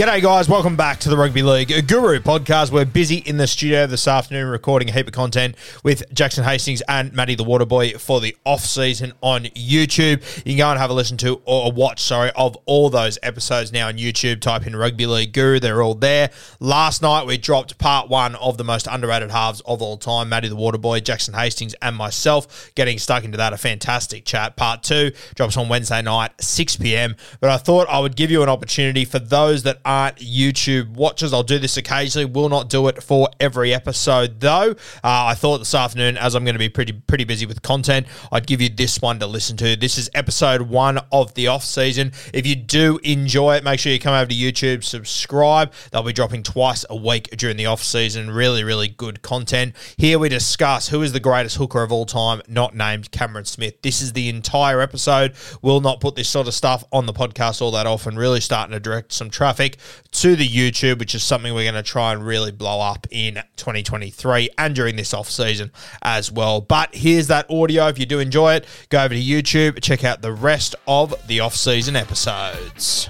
G'day, guys. Welcome back to the Rugby League Guru podcast. We're busy in the studio this afternoon recording a heap of content with Jackson Hastings and Matty the Waterboy for the off season on YouTube. You can go and have a listen to or watch, sorry, of all those episodes now on YouTube. Type in Rugby League Guru, they're all there. Last night we dropped part one of the most underrated halves of all time Matty the Waterboy, Jackson Hastings, and myself. Getting stuck into that, a fantastic chat. Part two drops on Wednesday night, 6 p.m. But I thought I would give you an opportunity for those that aren't YouTube watchers. I'll do this occasionally. Will not do it for every episode though. Uh, I thought this afternoon, as I'm going to be pretty pretty busy with content, I'd give you this one to listen to. This is episode one of the off season. If you do enjoy it, make sure you come over to YouTube, subscribe. They'll be dropping twice a week during the off season. Really, really good content. Here we discuss who is the greatest hooker of all time, not named Cameron Smith. This is the entire episode. We'll not put this sort of stuff on the podcast all that often. Really starting to direct some traffic to the YouTube, which is something we're going to try and really blow up in 2023 and during this off season as well. But here's that audio. If you do enjoy it, go over to YouTube, check out the rest of the off season episodes.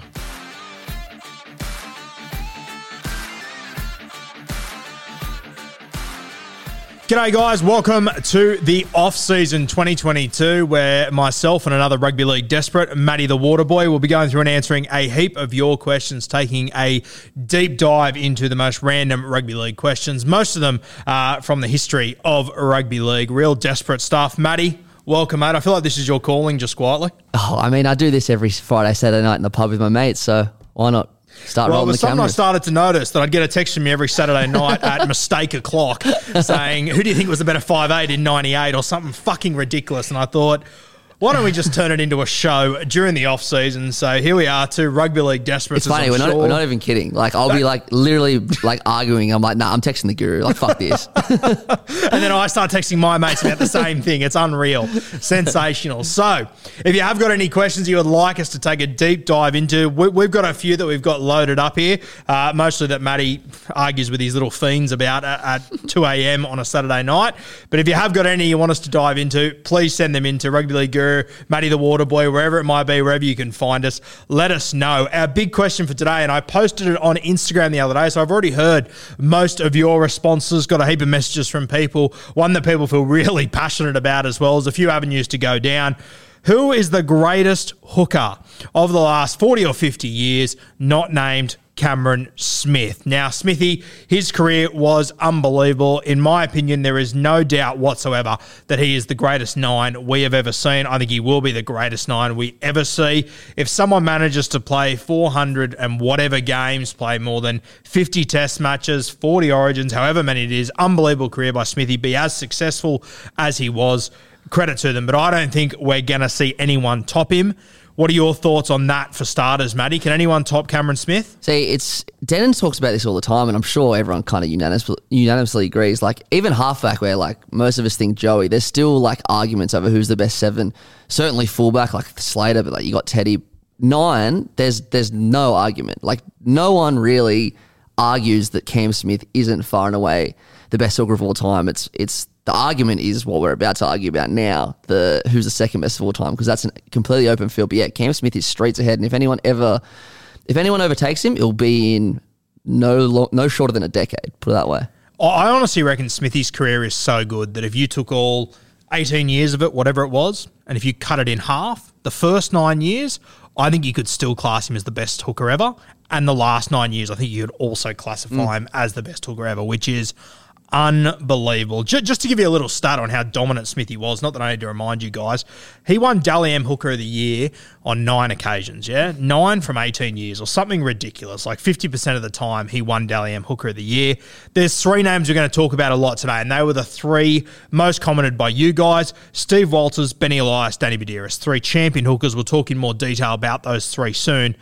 G'day, guys. Welcome to the off season 2022, where myself and another rugby league desperate, Matty the Waterboy, will be going through and answering a heap of your questions, taking a deep dive into the most random rugby league questions, most of them uh, from the history of rugby league. Real desperate stuff. Matty, welcome, mate. I feel like this is your calling just quietly. Oh, I mean, I do this every Friday, Saturday night in the pub with my mates, so why not start Well, it was something I started to notice that I'd get a text from you every Saturday night at mistake o'clock saying, Who do you think was the better 5'8 in 98 or something fucking ridiculous? And I thought, why don't we just turn it into a show during the off season? So here we are, two rugby league desperates. It's funny, we're not, we're not even kidding. Like, I'll be like literally like arguing. I'm like, nah, I'm texting the guru. Like, fuck this. and then I start texting my mates about the same thing. It's unreal, sensational. So, if you have got any questions you would like us to take a deep dive into, we, we've got a few that we've got loaded up here. Uh, mostly that Matty argues with his little fiends about at, at 2 a.m. on a Saturday night. But if you have got any you want us to dive into, please send them into Rugby League Guru, Matty the Water Boy, wherever it might be, wherever you can find us. Let us know. Our big question for today, and I posted it on Instagram the other day, so I've already heard most of your responses. Got a heap of messages from people. One that people feel really passionate about as well. There's a few avenues to go down. Who is the greatest hooker of the last 40 or 50 years, not named Cameron Smith. Now, Smithy, his career was unbelievable. In my opinion, there is no doubt whatsoever that he is the greatest nine we have ever seen. I think he will be the greatest nine we ever see. If someone manages to play 400 and whatever games, play more than 50 test matches, 40 origins, however many it is, unbelievable career by Smithy, be as successful as he was. Credit to them, but I don't think we're going to see anyone top him What are your thoughts on that for starters, Matty? Can anyone top Cameron Smith? See, it's Denon talks about this all the time, and I'm sure everyone kind of unanimously, unanimously agrees. Like even halfback, where like most of us think Joey, there's still like arguments over who's the best seven. Certainly fullback, like Slater, but like you got Teddy. Nine, there's there's no argument. Like no one really argues that Cam Smith isn't far and away the best hooker of all time. It's it's the argument is what we're about to argue about now. The who's the second best of all time because that's a completely open field. But yeah, Cam Smith is streets ahead, and if anyone ever, if anyone overtakes him, it'll be in no lo- no shorter than a decade. Put it that way. I honestly reckon Smithy's career is so good that if you took all 18 years of it, whatever it was, and if you cut it in half, the first nine years, I think you could still class him as the best hooker ever. And the last nine years, I think you could also classify mm. him as the best hooker ever, which is unbelievable. J- just to give you a little stat on how dominant Smithy was, not that I need to remind you guys, he won Dally M Hooker of the Year on nine occasions, yeah? Nine from 18 years or something ridiculous. Like 50% of the time, he won Dally M Hooker of the Year. There's three names we're going to talk about a lot today, and they were the three most commented by you guys Steve Walters, Benny Elias, Danny Buderus. Three champion hookers. We'll talk in more detail about those three soon.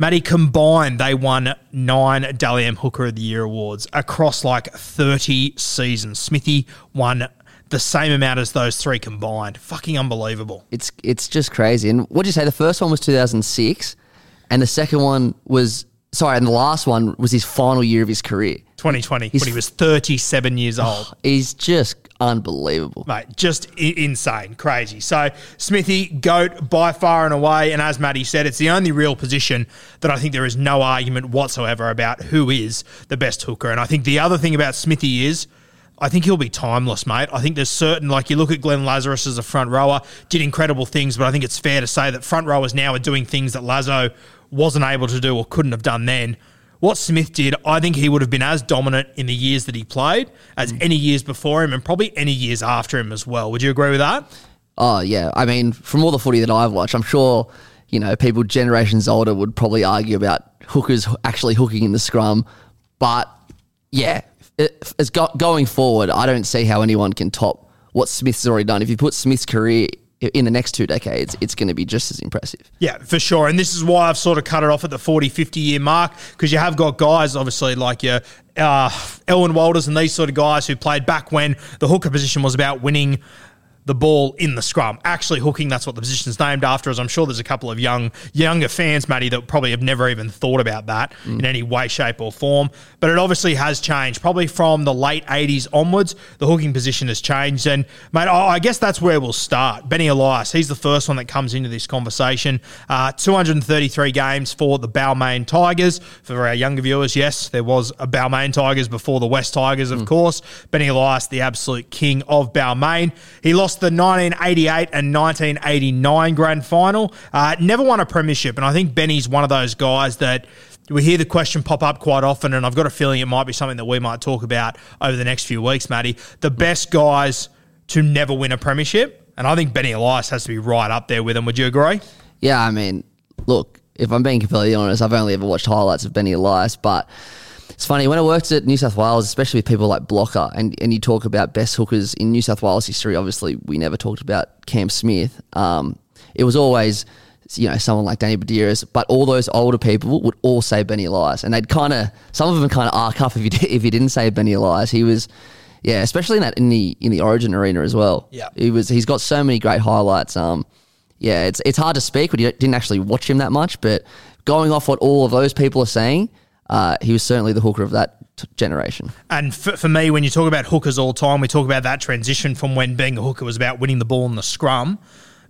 Matty, combined, they won nine Dally M Hooker of the Year awards across like 30 seasons. Smithy won the same amount as those three combined. Fucking unbelievable. It's it's just crazy. And what did you say? The first one was 2006, and the second one was sorry, and the last one was his final year of his career. 2020, He's- when he was 37 years old. He's just unbelievable. Mate, just I- insane, crazy. So, Smithy, GOAT by far and away. And as Matty said, it's the only real position that I think there is no argument whatsoever about who is the best hooker. And I think the other thing about Smithy is. I think he'll be timeless, mate. I think there's certain, like you look at Glenn Lazarus as a front rower, did incredible things, but I think it's fair to say that front rowers now are doing things that Lazo wasn't able to do or couldn't have done then. What Smith did, I think he would have been as dominant in the years that he played as mm. any years before him and probably any years after him as well. Would you agree with that? Oh yeah, I mean, from all the footy that I've watched, I'm sure you know people generations older would probably argue about hookers actually hooking in the scrum, but yeah, it, go, going forward, I don't see how anyone can top what Smith's already done. If you put Smith's career in the next two decades, it's going to be just as impressive. Yeah, for sure. And this is why I've sort of cut it off at the 40, 50 year mark because you have got guys, obviously, like your uh, Elwyn Walters and these sort of guys who played back when the hooker position was about winning the ball in the scrum. Actually hooking, that's what the position's named after, as I'm sure there's a couple of young younger fans, Matty, that probably have never even thought about that in any way, shape, or form. But it obviously has changed. Probably from the late 80s onwards, the hooking position has changed. And, mate, I I guess that's where we'll start. Benny Elias, he's the first one that comes into this conversation. Uh, 233 games for the Balmain Tigers. For our younger viewers, yes, there was a Balmain Tigers before the West Tigers, of course. Benny Elias, the absolute king of Balmain. He lost the 1988 and 1989 grand final. Uh, never won a premiership, and I think Benny's one of those guys that we hear the question pop up quite often, and I've got a feeling it might be something that we might talk about over the next few weeks, Matty. The best guys to never win a premiership, and I think Benny Elias has to be right up there with him. Would you agree? Yeah, I mean, look, if I'm being completely honest, I've only ever watched highlights of Benny Elias, but it's funny when I worked at New South Wales, especially with people like Blocker, and, and you talk about best hookers in New South Wales history. Obviously, we never talked about Cam Smith. Um, it was always you know someone like Danny Buderus, but all those older people would all say Benny Elias, and they'd kind of some of them kind of arc up if you did, if you didn't say Benny Elias. He was. Yeah, especially in that in the in the Origin arena as well. Yeah. he was. He's got so many great highlights. Um, yeah, it's it's hard to speak when you didn't actually watch him that much, but going off what all of those people are saying, uh, he was certainly the hooker of that t- generation. And for, for me, when you talk about hookers all the time, we talk about that transition from when being a hooker was about winning the ball in the scrum.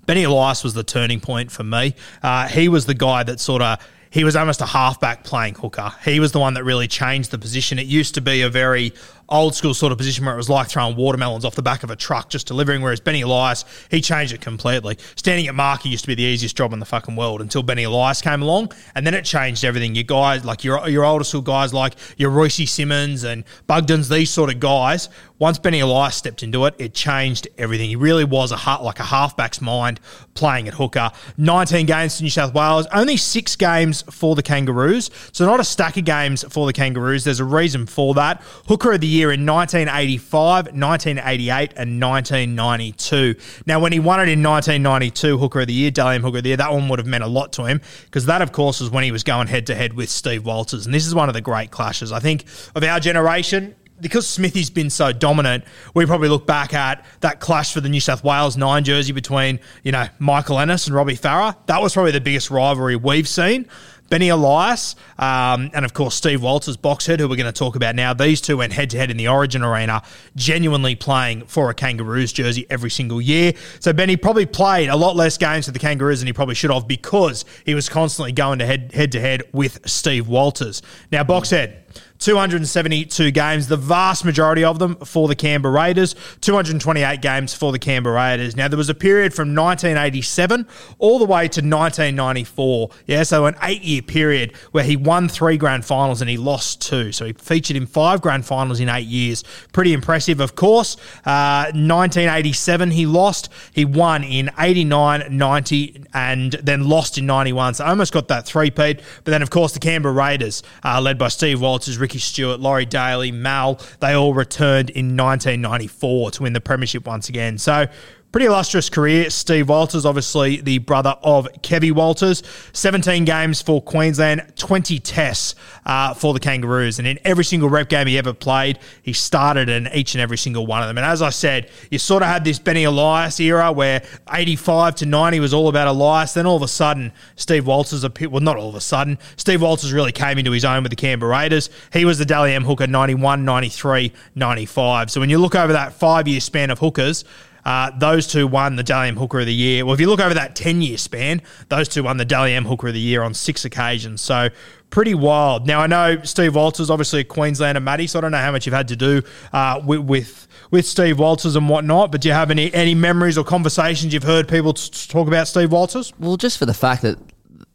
Benny Elias was the turning point for me. Uh, he was the guy that sort of he was almost a halfback playing hooker. He was the one that really changed the position. It used to be a very old school sort of position where it was like throwing watermelons off the back of a truck just delivering, whereas Benny Elias, he changed it completely. Standing at marker used to be the easiest job in the fucking world until Benny Elias came along, and then it changed everything. Your guys, like your your older school guys like your Royce Simmons and Bugdens, these sort of guys, once Benny Elias stepped into it, it changed everything. He really was a ha- like a halfback's mind playing at hooker. 19 games to New South Wales, only six games for the Kangaroos. So not a stack of games for the Kangaroos. There's a reason for that. Hooker of the year in 1985, 1988, and 1992. Now, when he won it in 1992, Hooker of the Year, Dally M Hooker of the Year, that one would have meant a lot to him because that, of course, was when he was going head to head with Steve Walters. And this is one of the great clashes. I think of our generation, because Smithy's been so dominant, we probably look back at that clash for the New South Wales nine jersey between, you know, Michael Ennis and Robbie Farah. That was probably the biggest rivalry we've seen. Benny Elias, um, and of course Steve Walters, Boxhead, who we're going to talk about now. These two went head to head in the Origin Arena, genuinely playing for a Kangaroos jersey every single year. So Benny probably played a lot less games for the Kangaroos than he probably should have because he was constantly going to head head to head with Steve Walters. Now, Boxhead. 272 games, the vast majority of them for the Canberra Raiders, 228 games for the Canberra Raiders. Now, there was a period from 1987 all the way to 1994. Yeah, so an eight year period where he won three grand finals and he lost two. So he featured in five grand finals in eight years. Pretty impressive, of course. Uh, 1987, he lost. He won in 89, 90, and then lost in 91. So I almost got that three-peat. But then, of course, the Canberra Raiders, uh, led by Steve Walters, Ricky Stuart, Laurie Daley, Mal, they all returned in 1994 to win the premiership once again. So Pretty illustrious career. Steve Walters, obviously the brother of Kevy Walters. 17 games for Queensland, 20 tests uh, for the Kangaroos. And in every single rep game he ever played, he started in each and every single one of them. And as I said, you sort of had this Benny Elias era where 85 to 90 was all about Elias. Then all of a sudden, Steve Walters, well, not all of a sudden, Steve Walters really came into his own with the Canberra Raiders. He was the Dally M hooker 91, 93, 95. So when you look over that five year span of hookers, uh, those two won the Dally M Hooker of the Year. Well, if you look over that 10 year span, those two won the Dally M Hooker of the Year on six occasions. So pretty wild. Now, I know Steve Walters, obviously a Queenslander, Matty, so I don't know how much you've had to do uh, with, with, with Steve Walters and whatnot, but do you have any, any memories or conversations you've heard people t- talk about Steve Walters? Well, just for the fact that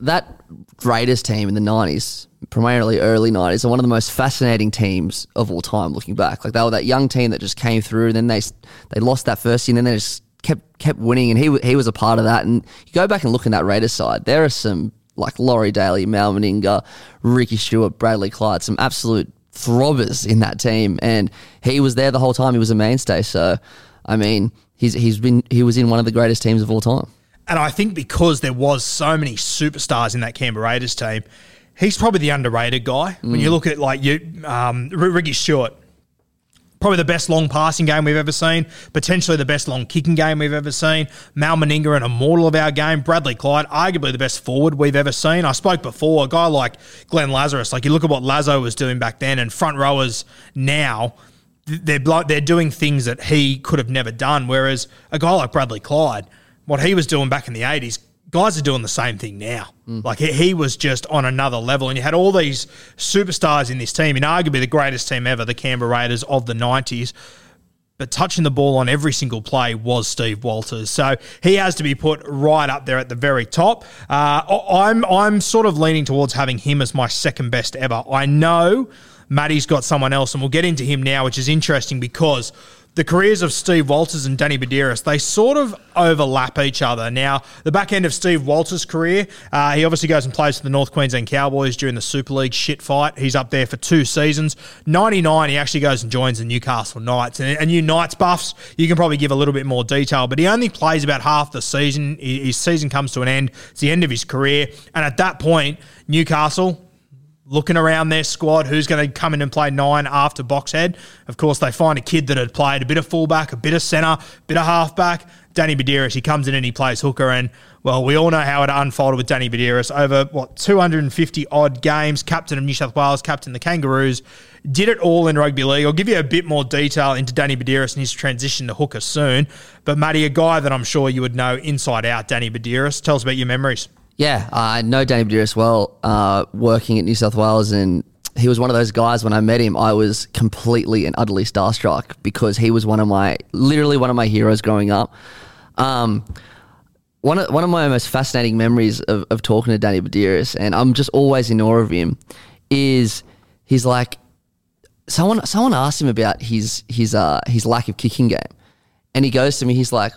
that Raiders team in the 90s, primarily early 90s, are one of the most fascinating teams of all time looking back. Like they were that young team that just came through, and then they they lost that first year, and then they just kept kept winning, and he he was a part of that. And you go back and look in that Raiders side, there are some like Laurie Daley, Mal Meninga, Ricky Stuart, Bradley Clyde, some absolute throbbers in that team, and he was there the whole time. He was a mainstay. So, I mean, he's he's been he was in one of the greatest teams of all time. And I think because there was so many superstars in that Canberra Raiders team, he's probably the underrated guy. When you look at like you, um, Ricky Stuart, probably the best long passing game we've ever seen, potentially the best long kicking game we've ever seen. Mal Meninga, an immortal of our game. Bradley Clyde, arguably the best forward we've ever seen. I spoke before, a guy like Glenn Lazarus, like you look at what Lazo was doing back then, and front rowers now. They're they're doing things that he could have never done. Whereas a guy like Bradley Clyde, what he was doing back in the eighties, guys are doing the same thing now. Like he, he was just on another level, and you had all these superstars in this team, and arguably the greatest team ever, the Canberra Raiders of the nineties. But touching the ball on every single play was Steve Walters, so he has to be put right up there at the very top. Uh, I'm I'm sort of leaning towards having him as my second best ever. I know Matty's got someone else, and we'll get into him now, which is interesting because the careers of Steve Walters and Danny Buderus, they sort of overlap each other. Now, the back end of Steve Walters' career, uh, he obviously goes and plays for the North Queensland Cowboys during the Super League shit fight. He's up there for two seasons. 99, he actually goes and joins the Newcastle Knights. And, and you Knights buffs, you can probably give a little bit more detail, but he only plays about half the season. His season comes to an end. It's the end of his career. And at that point, Newcastle, looking around their squad, who's going to come in and play nine after Boxhead. Of course, they find a kid that had played a bit of fullback, a bit of centre, a bit of halfback. Danny Buderus, he comes in and he plays hooker. And, well, we all know how it unfolded with Danny Buderus over, what, 250 odd games, captain of New South Wales, captain the Kangaroos. Did it all in rugby league. I'll give you a bit more detail into Danny Buderus and his transition to hooker soon. But, Matty, a guy that I'm sure you would know inside out, Danny Buderus. Tell us about your memories. Yeah, I know Danny Buderus well, uh, working at New South Wales, and he was one of those guys. When I met him, I was completely and utterly starstruck because he was one of my, literally one of my heroes growing up. Um, one of one of my most fascinating memories of, of talking to Danny Buderus, and I'm just always in awe of him, is he's like, someone someone asked him about his his uh his lack of kicking game, and he goes to me, he's like,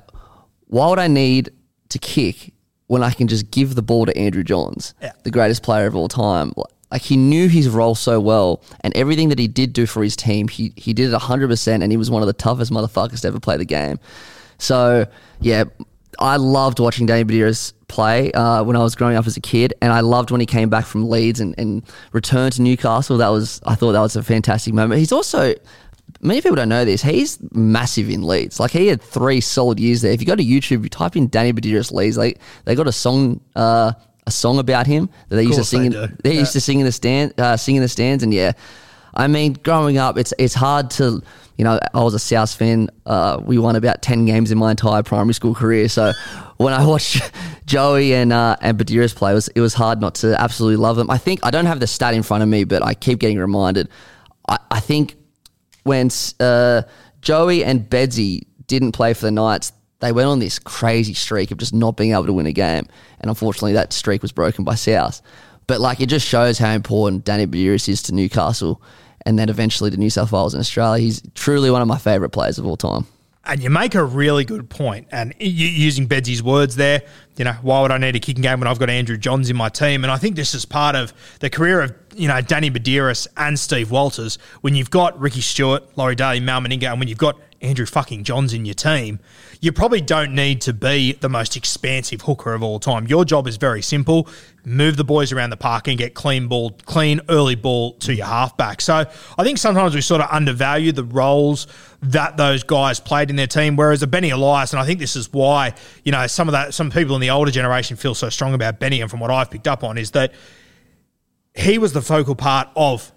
why would I need to kick when I can just give the ball to Andrew Johns, the greatest player of all time? like he knew his role so well, and everything that he did do for his team, he he did it hundred percent, and he was one of the toughest motherfuckers to ever play the game. So yeah, I loved watching Danny Buderus play uh, when I was growing up as a kid, and I loved when he came back from Leeds and, and returned to Newcastle. That was I thought that was a fantastic moment. He's also many people don't know this. He's massive in Leeds. Like he had three solid years there. If you go to YouTube, you type in Danny Buderus Leeds, like they got a song. Uh, a song about him that they used to sing. they in, they used to sing in the stand, uh, sing in the stands, and yeah, I mean, growing up, it's it's hard to, you know, I was a South fan. Uh, we won about ten games in my entire primary school career. So when I watched Joey and uh, and Buderus play, it was it was hard not to absolutely love them. I think I don't have the stat in front of me, but I keep getting reminded. I, I think when uh, Joey and Bedsy didn't play for the Knights, they went on this crazy streak of just not being able to win a game, and unfortunately, that streak was broken by South. But like, it just shows how important Danny Buderus is to Newcastle, and then eventually to New South Wales and Australia. He's truly one of my favourite players of all time. And you make a really good point. And using Bedsy's words there, you know, why would I need a kicking game when I've got Andrew Johns in my team? And I think this is part of the career of, you know, Danny Buderus and Steve Walters. When you've got Ricky Stuart, Laurie Daley, Mal Meninga, and when you've got Andrew fucking Johns in your team, you probably don't need to be the most expansive hooker of all time. Your job is very simple. Move the boys around the park and get clean ball, clean early ball to your halfback. So I think sometimes we sort of undervalue the roles that those guys played in their team. Whereas a Benny Elias, and I think this is why, you know, some of that some people in the older generation feel so strong about Benny, and from what I've picked up on, is that he was the focal part of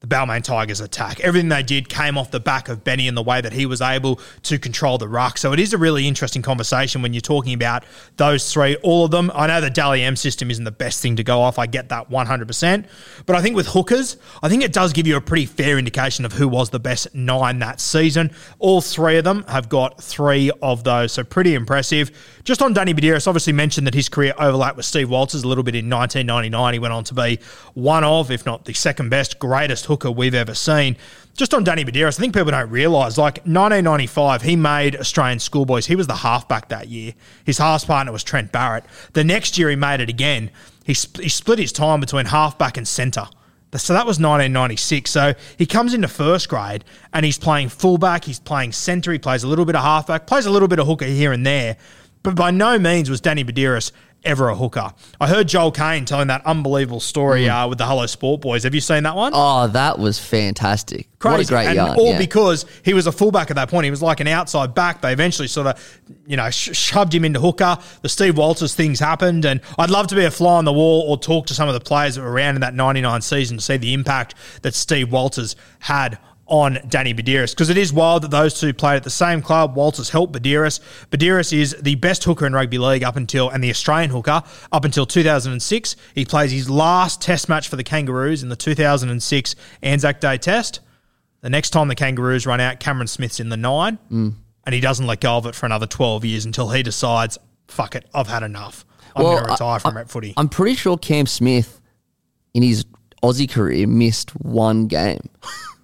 the Balmain Tigers attack. Everything they did came off the back of Benny and the way that he was able to control the ruck. So it is a really interesting conversation when you're talking about those three, all of them. I know the Dally M system isn't the best thing to go off. I get that 100%. But I think with hookers, I think it does give you a pretty fair indication of who was the best nine that season. All three of them have got three of those. So pretty impressive. Just on Danny Buderus, obviously mentioned that his career overlapped with Steve Walters a little bit in 1999. He went on to be one of, if not the second best, greatest hooker we've ever seen. Just on Danny Buderus, I think people don't realise, like 1995, he made Australian schoolboys. He was the halfback that year. His half partner was Trent Barrett. The next year he made it again. He, sp- he split his time between halfback and centre. So that was 1996. So he comes into first grade and he's playing fullback, he's playing centre, he plays a little bit of halfback, plays a little bit of hooker here and there. But by no means was Danny Buderus ever a hooker. I heard Joel Kane telling that unbelievable story uh, with the Hello Sport boys. Have you seen that one? Oh, that was fantastic! What a great and yarn! All yeah. because he was a fullback at that point. He was like an outside back. They eventually sort of, you know, sh- shoved him into hooker. The Steve Walters things happened, and I'd love to be a fly on the wall or talk to some of the players that were around in that '99 season to see the impact that Steve Walters had on Danny Buderus because it is wild that those two played at the same club. Walters helped Buderus. Buderus is the best hooker in rugby league up until and the Australian hooker up until 2006. He plays his last Test match for the Kangaroos in the 2006 Anzac Day Test. The next time the Kangaroos run out, Cameron Smith's in the nine, Mm. and he doesn't let go of it for another 12 years until he decides, fuck it, I've had enough. I'm Well, going to retire I- from I- rep footy. I'm pretty sure Cam Smith, in his Aussie career, missed one game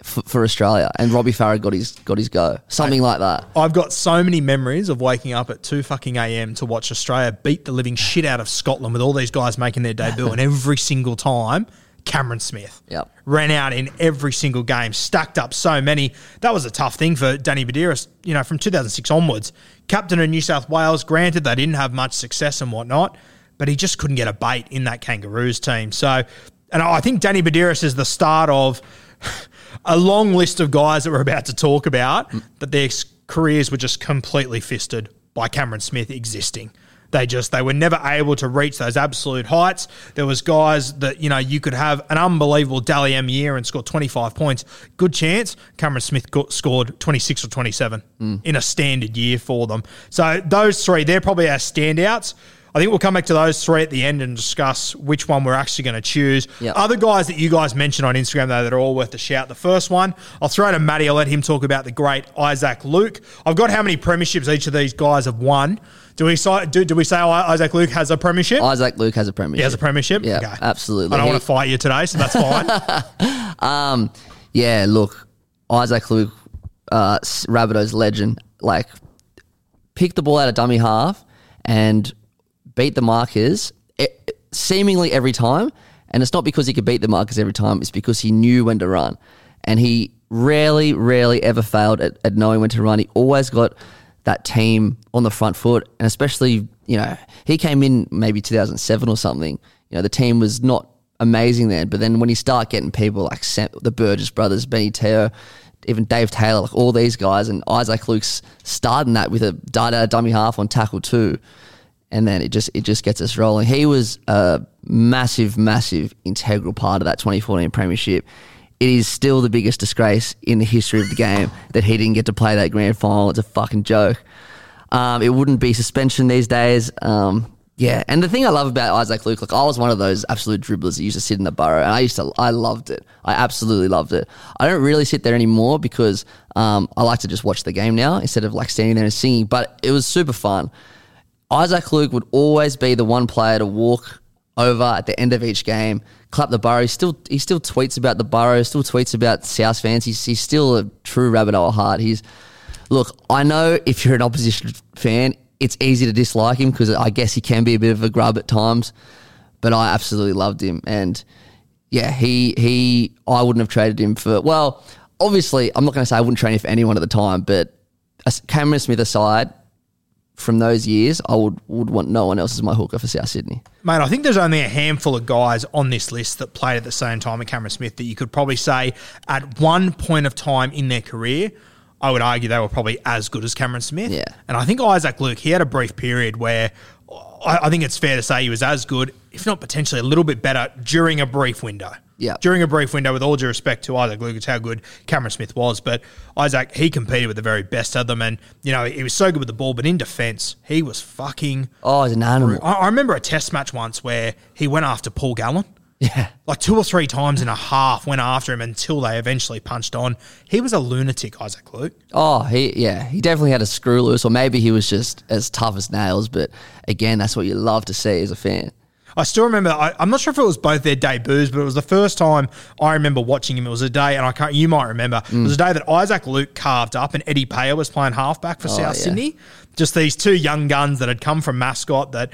for, for Australia, and Robbie Farah got his got his go, something like that. I've got so many memories of waking up at 2 fucking AM to watch Australia beat the living shit out of Scotland with all these guys making their debut, and every single time, Cameron Smith. Yep. Ran out in every single game, stacked up so many. That was a tough thing for Danny Buderus, you know, from 2006 onwards. Captain of New South Wales, granted they didn't have much success and whatnot, but he just couldn't get a bait in that Kangaroos team. So, and I think Danny Buderus is the start of a long list of guys that we're about to talk about that their careers were just completely fisted by Cameron Smith existing. They just they were never able to reach those absolute heights. There was guys that you know you could have an unbelievable Dally M year and score 25 points. Good chance Cameron Smith got, scored 26 or 27 mm. in a standard year for them. So those three they're probably our standouts. I think we'll come back to those three at the end and discuss which one we're actually going to choose. Yep. Other guys that you guys mentioned on Instagram, though, that are all worth a shout. The first one, I'll throw it to Matty. I'll let him talk about the great Isaac Luke. I've got how many premierships each of these guys have won. Do we say, do, do we say Isaac Luke has a premiership? Isaac Luke has a premiership. he has a premiership? Yeah, Okay. absolutely. I don't He- want to fight you today, so that's fine. Um, yeah, look, Isaac Luke, uh, Rabbitohs legend, like picked the ball out of dummy half and beat the markers seemingly every time. And it's not because he could beat the markers every time, it's because he knew when to run. And he rarely, rarely ever failed at, at knowing when to run. He always got that team on the front foot. And especially, you know, he came in maybe 2007 or something. You know, the team was not amazing then. But then when you start getting people like Sam, the Burgess brothers, Benny Te'o, even Dave Taylor, like all these guys, and Isaac Luke's starting that with a Dada dummy half on tackle two, and then it just it just gets us rolling. He was a massive, massive integral part of that 2014 premiership. It is still the biggest disgrace in the history of the game that he didn't get to play that grand final. It's a fucking joke. Um, it wouldn't be suspension these days. Um, yeah, and the thing I love about Isaac Luke, like I was one of those absolute dribblers that used to sit in the burrow, and I used to, I loved it. I absolutely loved it. I don't really sit there anymore because um, I like to just watch the game now instead of like standing there and singing. But it was super fun. Isaac Luke would always be the one player to walk over at the end of each game, clap the burrow. He still he still tweets about the burrow, still tweets about South fans. He's, he's still a true rabbit at heart. He's look. I know if you're an opposition fan, it's easy to dislike him because I guess he can be a bit of a grub at times. But I absolutely loved him, and yeah, he he I wouldn't have traded him for. Well, obviously, I'm not going to say I wouldn't trade him for anyone at the time, but Cameron Smith aside, from those years, I would would want no one else as my hooker for South Sydney. Mate, I think there's only a handful of guys on this list that played at the same time as Cameron Smith that you could probably say at one point of time in their career, I would argue they were probably as good as Cameron Smith. Yeah. And I think Isaac Luke, he had a brief period where I, I think it's fair to say he was as good, if not potentially a little bit better, during a brief window. Yeah. During a brief window, with all due respect to Isaac it's how good Cameron Smith was. But Isaac, he competed with the very best of them. And, you know, he was so good with the ball, but in defence, he was fucking. Oh, he's an animal. I, I remember a test match once where he went after Paul Gallen. Yeah. Like two or three times in a half went after him until they eventually punched on. He was a lunatic, Isaac Luke. Oh, he yeah, he definitely had a screw loose, or maybe he was just as tough as nails. But again, that's what you love to see as a fan. I still remember. I, I'm not sure if it was both their debuts, but it was the first time I remember watching him. It was a day, and I can't. You might remember. It was a day that Isaac Luke carved up, and Eddie Payer was playing halfback for oh, South yeah. Sydney. Just these two young guns that had come from Mascot that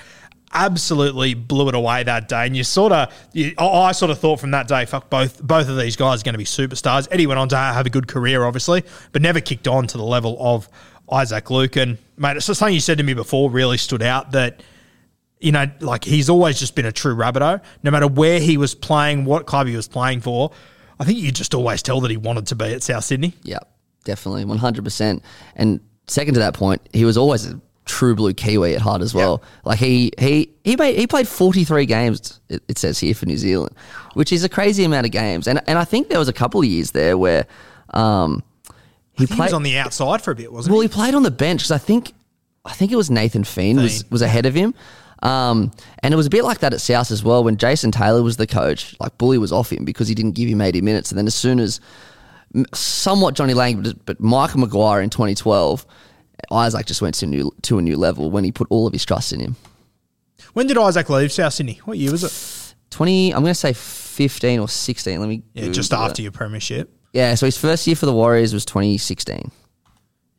absolutely blew it away that day. And you sort of, you, I I sort of thought from that day, fuck, both both of these guys are going to be superstars. Eddie went on to have a good career, obviously, but never kicked on to the level of Isaac Luke. And mate, it's something you said to me before really stood out that you know, like he's always just been a true Rabbitoh. No matter where he was playing, what club he was playing for, I think you just always tell that he wanted to be at South Sydney. Yeah, definitely, one hundred percent. And second to that point, he was always a true blue Kiwi at heart as well. Like he he he made he played forty three games. It, it says here for New Zealand, which is a crazy amount of games. And and I think there was a couple of years there where um he He played was on the outside for a bit, wasn't it? well, he? he played on the bench because I think I think it was Nathan Fien was, was ahead of him. Um, and it was a bit like that at South as well when Jason Taylor was the coach. Like Bully was off him because he didn't give him 80 minutes. And then as soon as somewhat Johnny Lang, but, Michael Maguire in 2012, Isaac just went to a new to a new level when he put all of his trust in him. When did Isaac leave South Sydney? What year was it? 20, I'm going to say 15 or 16. Let me Yeah, just after it. your premiership. Yeah, so his first year for the Warriors was 2016.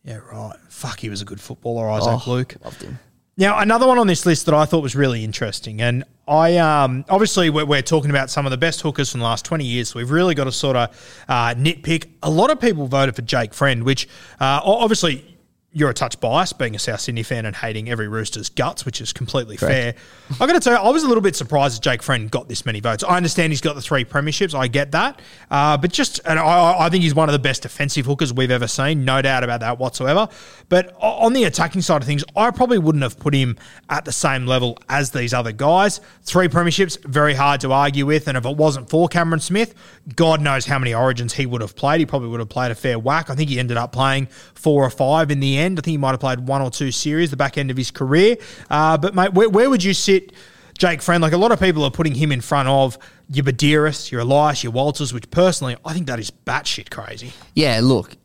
Yeah, right. Fuck, he was a good footballer, Isaac Oh, Luke. Loved him. Now, another one on this list that I thought was really interesting, and I um, obviously we're, we're talking about some of the best hookers from the last twenty years, so we've really got to sort of uh, nitpick. A lot of people voted for Jake Friend, which uh, obviously you're a touch biased, being a South Sydney fan and hating every Roosters guts, which is completely fair. I got to tell you, I was a little bit surprised that Jake Friend got this many votes. I understand he's got the three premierships, I get that, uh, but just and I, I think he's one of the best defensive hookers we've ever seen, no doubt about that whatsoever. But on the attacking side of things, I probably wouldn't have put him at the same level as these other guys. Three premierships, very hard to argue with, and if it wasn't for Cameron Smith, God knows how many Origins he would have played. He probably would have played a fair whack. I think he ended up playing four or five in the end. I think he might have played one or two series the back end of his career. Uh, but mate, where, where would you sit? Jake Friend, like a lot of people are putting him in front of your Buderus, your Elias, your Walters, which personally I think that is batshit crazy. Yeah, look,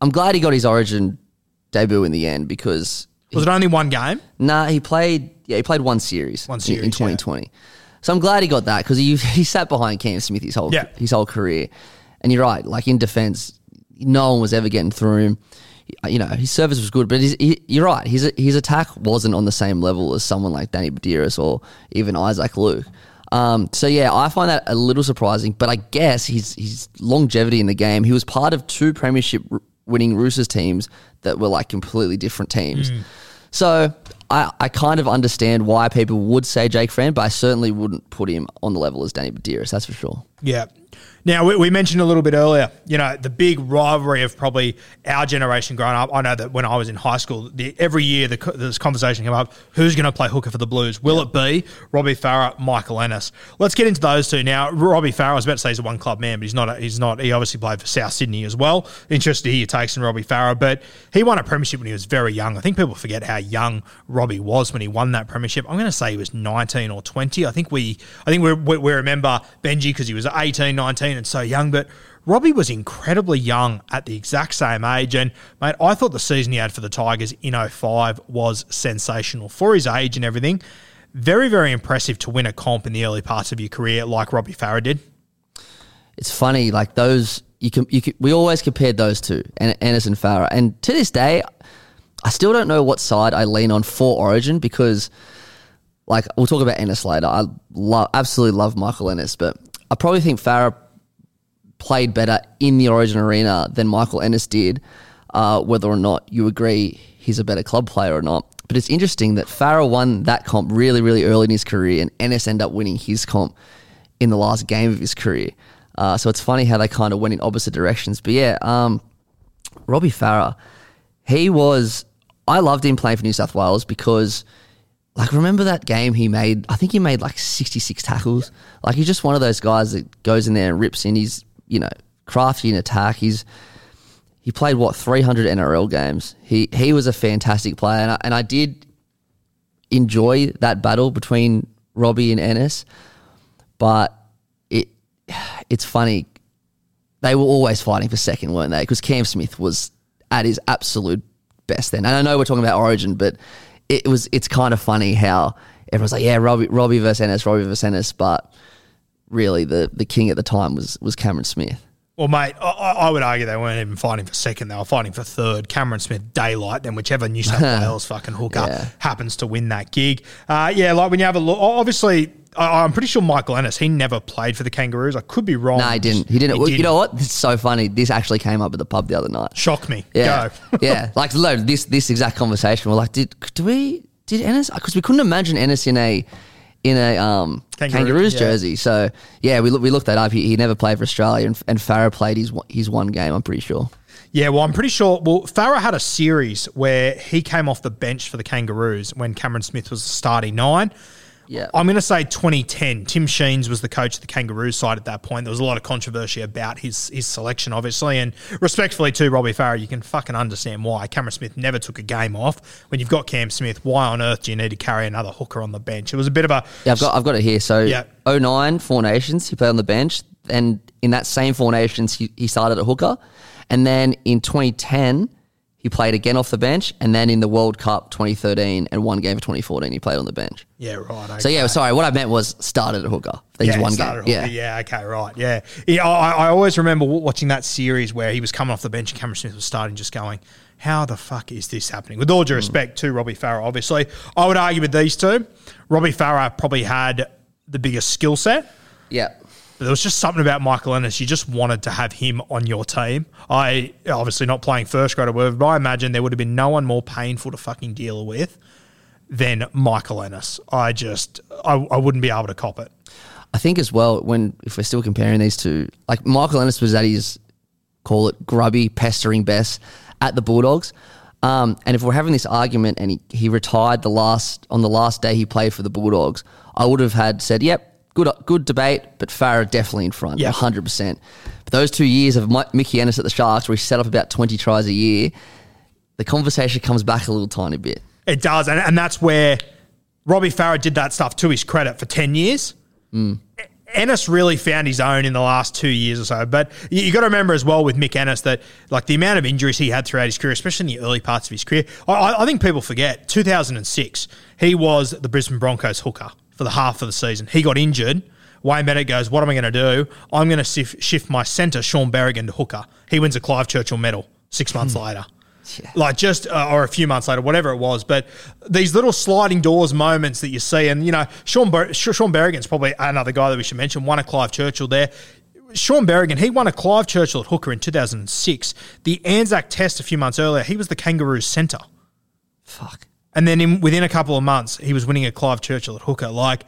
I'm glad he got his Origin debut in the end because Was it only one game? Nah, he played. Yeah, he played one series. One in- series, in, yeah. 2020. So I'm glad he got that because he he sat behind Cam Smith his whole Yeah. his whole career. And you're right. Like in defense, no one was ever getting through him. You know, his service was good, but he, you're right. His his attack wasn't on the same level as someone like Danny Buderus or even Isaac Luke. Um, so yeah, I find that a little surprising, but I guess his his longevity in the game. He was part of two premiership winning Roosters teams that were like completely different teams. So I, I kind of understand why people would say Jake Friend, but I certainly wouldn't put him on the level as Danny Buderus. That's for sure. Yeah. Now, we, we mentioned a little bit earlier, you know, the big rivalry of probably our generation growing up. I know that when I was in high school, the, every year the, this conversation came up who's going to play hooker for the Blues? Will it be Robbie Farah, Michael Ennis? Let's get into those two. Now, Robbie Farah, I was about to say he's a one club man, but he's not. A, he's not. He obviously played for South Sydney as well. Interested to hear your takes on Robbie Farah, but he won a premiership when he was very young. I think people forget how young Robbie was when he won that premiership. I'm going to say he was 19 or 20. I think we, I think we, we, we remember Benji because he was 18, 19 and so young, but Robbie was incredibly young at the exact same age. And, mate, I thought the season he had for the Tigers in 05 was sensational for his age and everything. Very, very impressive to win a comp in the early parts of your career like Robbie Farah did. It's funny, like those you can you can, we always compared those two, En- Ennis and Farah, and to this day, I still don't know what side I lean on for Origin because, like, we'll talk about Ennis later. I love absolutely love Michael Ennis, but I probably think Farah played better in the Origin arena than Michael Ennis did. Uh, whether or not you agree he's a better club player or not. But it's interesting that Farah won that comp really, really early in his career, and Ennis ended up winning his comp in the last game of his career. Uh, so it's funny how they kind of went in opposite directions. But yeah, um, Robbie Farah, he was. I loved him playing for New South Wales because, like, remember that game he made? I think he made like 66 tackles. Like, he's just one of those guys that goes in there and rips in. He's, you know, crafty in attack. He's he played what 300 NRL games. He he was a fantastic player, and I, and I did enjoy that battle between Robbie and Ennis. But it it's funny. They were always fighting for second, weren't they? Because Cam Smith was at his absolute best then. And I know we're talking about Origin, but it was it's kind of funny how everyone's like, yeah, Robbie Robbie versus Ennis, Robbie versus Ennis, but really the the king at the time was was Cameron Smith. Well, mate, I, I would argue they weren't even fighting for second. They were fighting for third. Cameron Smith, daylight, then whichever New South Wales fucking hooker Yeah. happens to win that gig. Uh, yeah, like when you have a look, obviously, I, I'm pretty sure Michael Ennis, he never played for the Kangaroos. I could be wrong. No, he didn't. He didn't. Well, You know what? It's so funny. This actually came up at the pub the other night. Shock me. Yeah, Go. yeah. Like look, this this exact conversation. We're like, did do we did Ennis? Because we couldn't imagine Ennis in a in a um, Kangaroo, Kangaroos yeah. jersey. So yeah, we look, we looked that up. He, he never played for Australia, and, and Farah played his one- his one game. I'm pretty sure. Yeah, well, I'm pretty sure. Well, Farah had a series where he came off the bench for the Kangaroos when Cameron Smith was starting nine. Yeah. I'm going to say 2010. Tim Sheens was the coach of the Kangaroos side at that point. There was a lot of controversy about his his selection, obviously, and respectfully to Robbie Farah, you can fucking understand why Cameron Smith never took a game off. When you've got Cam Smith, why on earth do you need to carry another hooker on the bench? It was a bit of a Yeah, I've got I've got it here. So Yeah. 09 Four Nations, he played on the bench, and in that same Four Nations, he, he started at hooker, and then in 2010. He played again off the bench, and then in the World Cup 2013 and one game for 2014, he played on the bench. yeah, right. So yeah, sorry. What I meant was started at hooker. He's one game. Yeah. yeah, okay, right, yeah. yeah I, I always remember watching that series where he was coming off the bench and Cameron Smith was starting, just going, "How the fuck is this happening?" With all due hmm. respect to Robbie Farah, obviously, I would argue with these two. Robbie Farah probably had the biggest skill set. yeah. But there was just something about Michael Ennis. You just wanted to have him on your team. I obviously not playing first grade or whatever, but I imagine there would have been no one more painful to fucking deal with than Michael Ennis. I just I, I wouldn't be able to cop it. I think as well when if we're still comparing these two, like Michael Ennis was at his call it grubby, pestering best at the Bulldogs. Um, and if we're having this argument and he, he retired the last on the last day he played for the Bulldogs, I would have had said, "Yep, good good debate, but Farah definitely in front, Yeah. hundred percent." But those two years of Mi- Mickey Ennis at the Sharks, where he set up about twenty tries a year, the conversation comes back a little tiny bit. It does, and, and that's where Robbie Farah did that stuff to his credit for ten years. Mm. Ennis really found his own in the last two years or so. But you, you got to remember as well with Mick Ennis that like the amount of injuries he had throughout his career, especially in the early parts of his career. I- I, I think people forget 2006, he was the Brisbane Broncos hooker for the half of the season. He got injured. Wayne Bennett goes, What am I going to do? I'm going to shift, shift my centre, Shaun Berrigan, to hooker. He wins a Clive Churchill medal six months later. Like just, uh, or a few months later, whatever it was. But these little sliding doors moments that you see, and you know, Shaun, Ber- Shaun Berrigan's probably another guy that we should mention. One of Clive Churchill there. Shaun Berrigan, he won a Clive Churchill at hooker in 2006. The Anzac Test a few months earlier, he was the Kangaroos centre. Fuck. And then in, within a couple of months, he was winning a Clive Churchill at hooker. Like,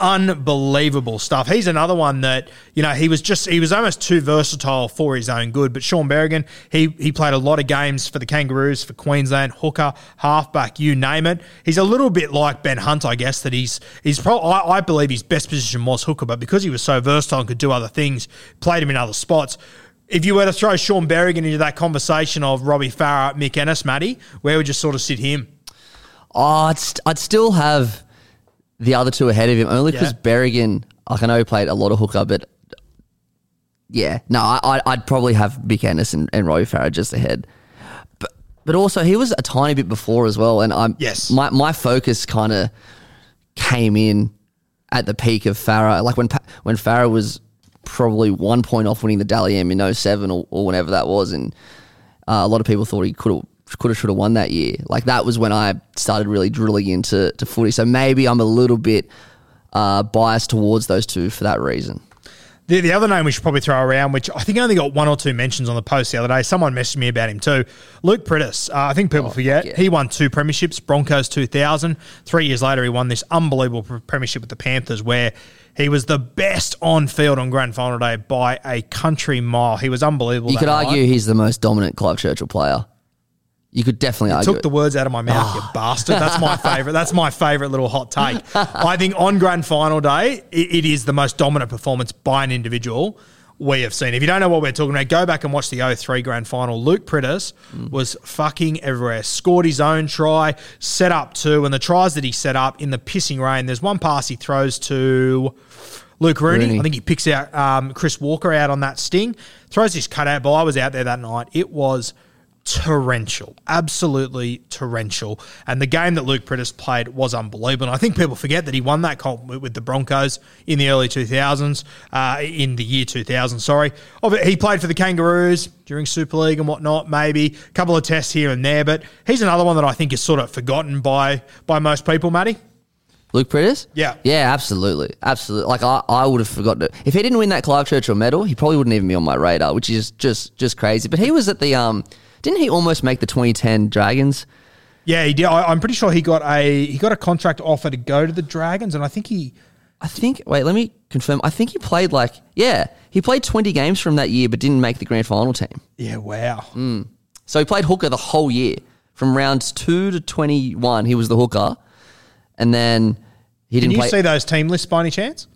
unbelievable stuff. He's another one that, you know, he was just, he was almost too versatile for his own good. But Shaun Berrigan, he, he played a lot of games for the Kangaroos, for Queensland, hooker, halfback, you name it. He's a little bit like Ben Hunt, I guess, that he's, he's probably, I, I believe his best position was hooker, but because he was so versatile and could do other things, played him in other spots. If you were to throw Shaun Berrigan into that conversation of Robbie Farah, Mick Ennis, Matty, where would you sort of sit him? Oh, I'd, st- I'd still have the other two ahead of him, only because Yeah. Berrigan, like I know he played a lot of hooker, but yeah, no, I, I- I'd probably have Mick Ennis and, and Robbie Farah just ahead. But but also he was a tiny bit before as well, and I'm Yes. my my focus kind of came in at the peak of Farah, like when Pa- when Farah was probably one point off winning the Dally M in 07 or, or whenever that was, and uh, a lot of people thought he could have could have should have won that year. Like that was when I started really drilling into to footy. So maybe I'm a little bit uh, biased towards those two for that reason. The, the other name we should probably throw around, which I think only got one or two mentions on the post the other day. Someone messaged me about him too. Luke Priddis. Uh, I think people forget yeah. he won two premierships. Broncos 2000. Three years later, he won this unbelievable premiership with the Panthers, where he was the best on field on grand final day by a country mile. He was unbelievable. You could night. argue he's the most dominant Clive Churchill player. You could definitely argue. took it. the words out of my mouth, Ah. you bastard. That's my favorite. That's my favorite little hot take. I think on grand final day, it, it is the most dominant performance by an individual we have seen. If you don't know what we're talking about, go back and watch the 03 grand final. Luke Priddis Mm. was fucking everywhere. Scored his own try, set up two, and the tries that he set up in the pissing rain. There's one pass he throws to Luke Rooney. Rooney. I think he picks out um, Chris Walker out on that sting, throws his cutout ball. I was out there that night. It was torrential, absolutely torrential. And the game that Luke Priddis played was unbelievable. And I think people forget that he won that comp with the Broncos in the early 2000s, uh, in the year 2000, sorry. He played for the Kangaroos during Super League and whatnot, maybe a couple of tests here and there. But he's another one that I think is sort of forgotten by, by most people, Matty. Luke Priddis? Yeah. Yeah, absolutely. Absolutely. Like I, I would have forgotten it. If he didn't win that Clive Churchill medal, he probably wouldn't even be on my radar, which is just just crazy. But he was at the um didn't he almost make the 2010 Dragons? Yeah, he did. I, I'm pretty sure he got a he got a contract offer to go to the Dragons, and I think he I think wait, let me confirm. I think he played like yeah, he played 20 games from that year but didn't make the grand final team. yeah, wow. So he played hooker the whole year. From rounds 2 to 21, he was the hooker. And then he Can didn't you play see those team lists by any chance?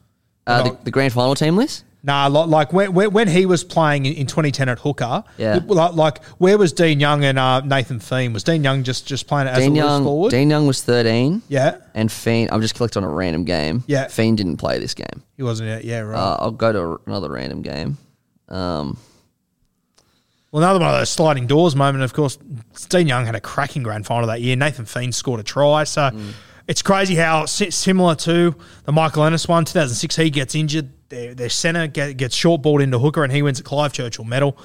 uh, the, the grand final team list. Nah, like when, when, when he was playing in in 2010 at hooker, Yeah. like, where was Dean Young and uh, Nathan Fien? Was Dean Young just, just playing as Dean a loose Young, forward? Dean Young was 13. yeah, And Fien, I'm just clicked on a random game. Yeah. Fien didn't play this game. he wasn't. Yeah, yeah right. Uh, I'll go to another random game. Um, well, another one of those sliding doors moment. Of course, Dean Young had a cracking grand final that year. Nathan Fien scored a try. So Mm. It's crazy how similar to the Michael Ennis one, 2006. He gets injured. Their, their centre get, gets short balled into hooker, and he wins a Clive Churchill medal.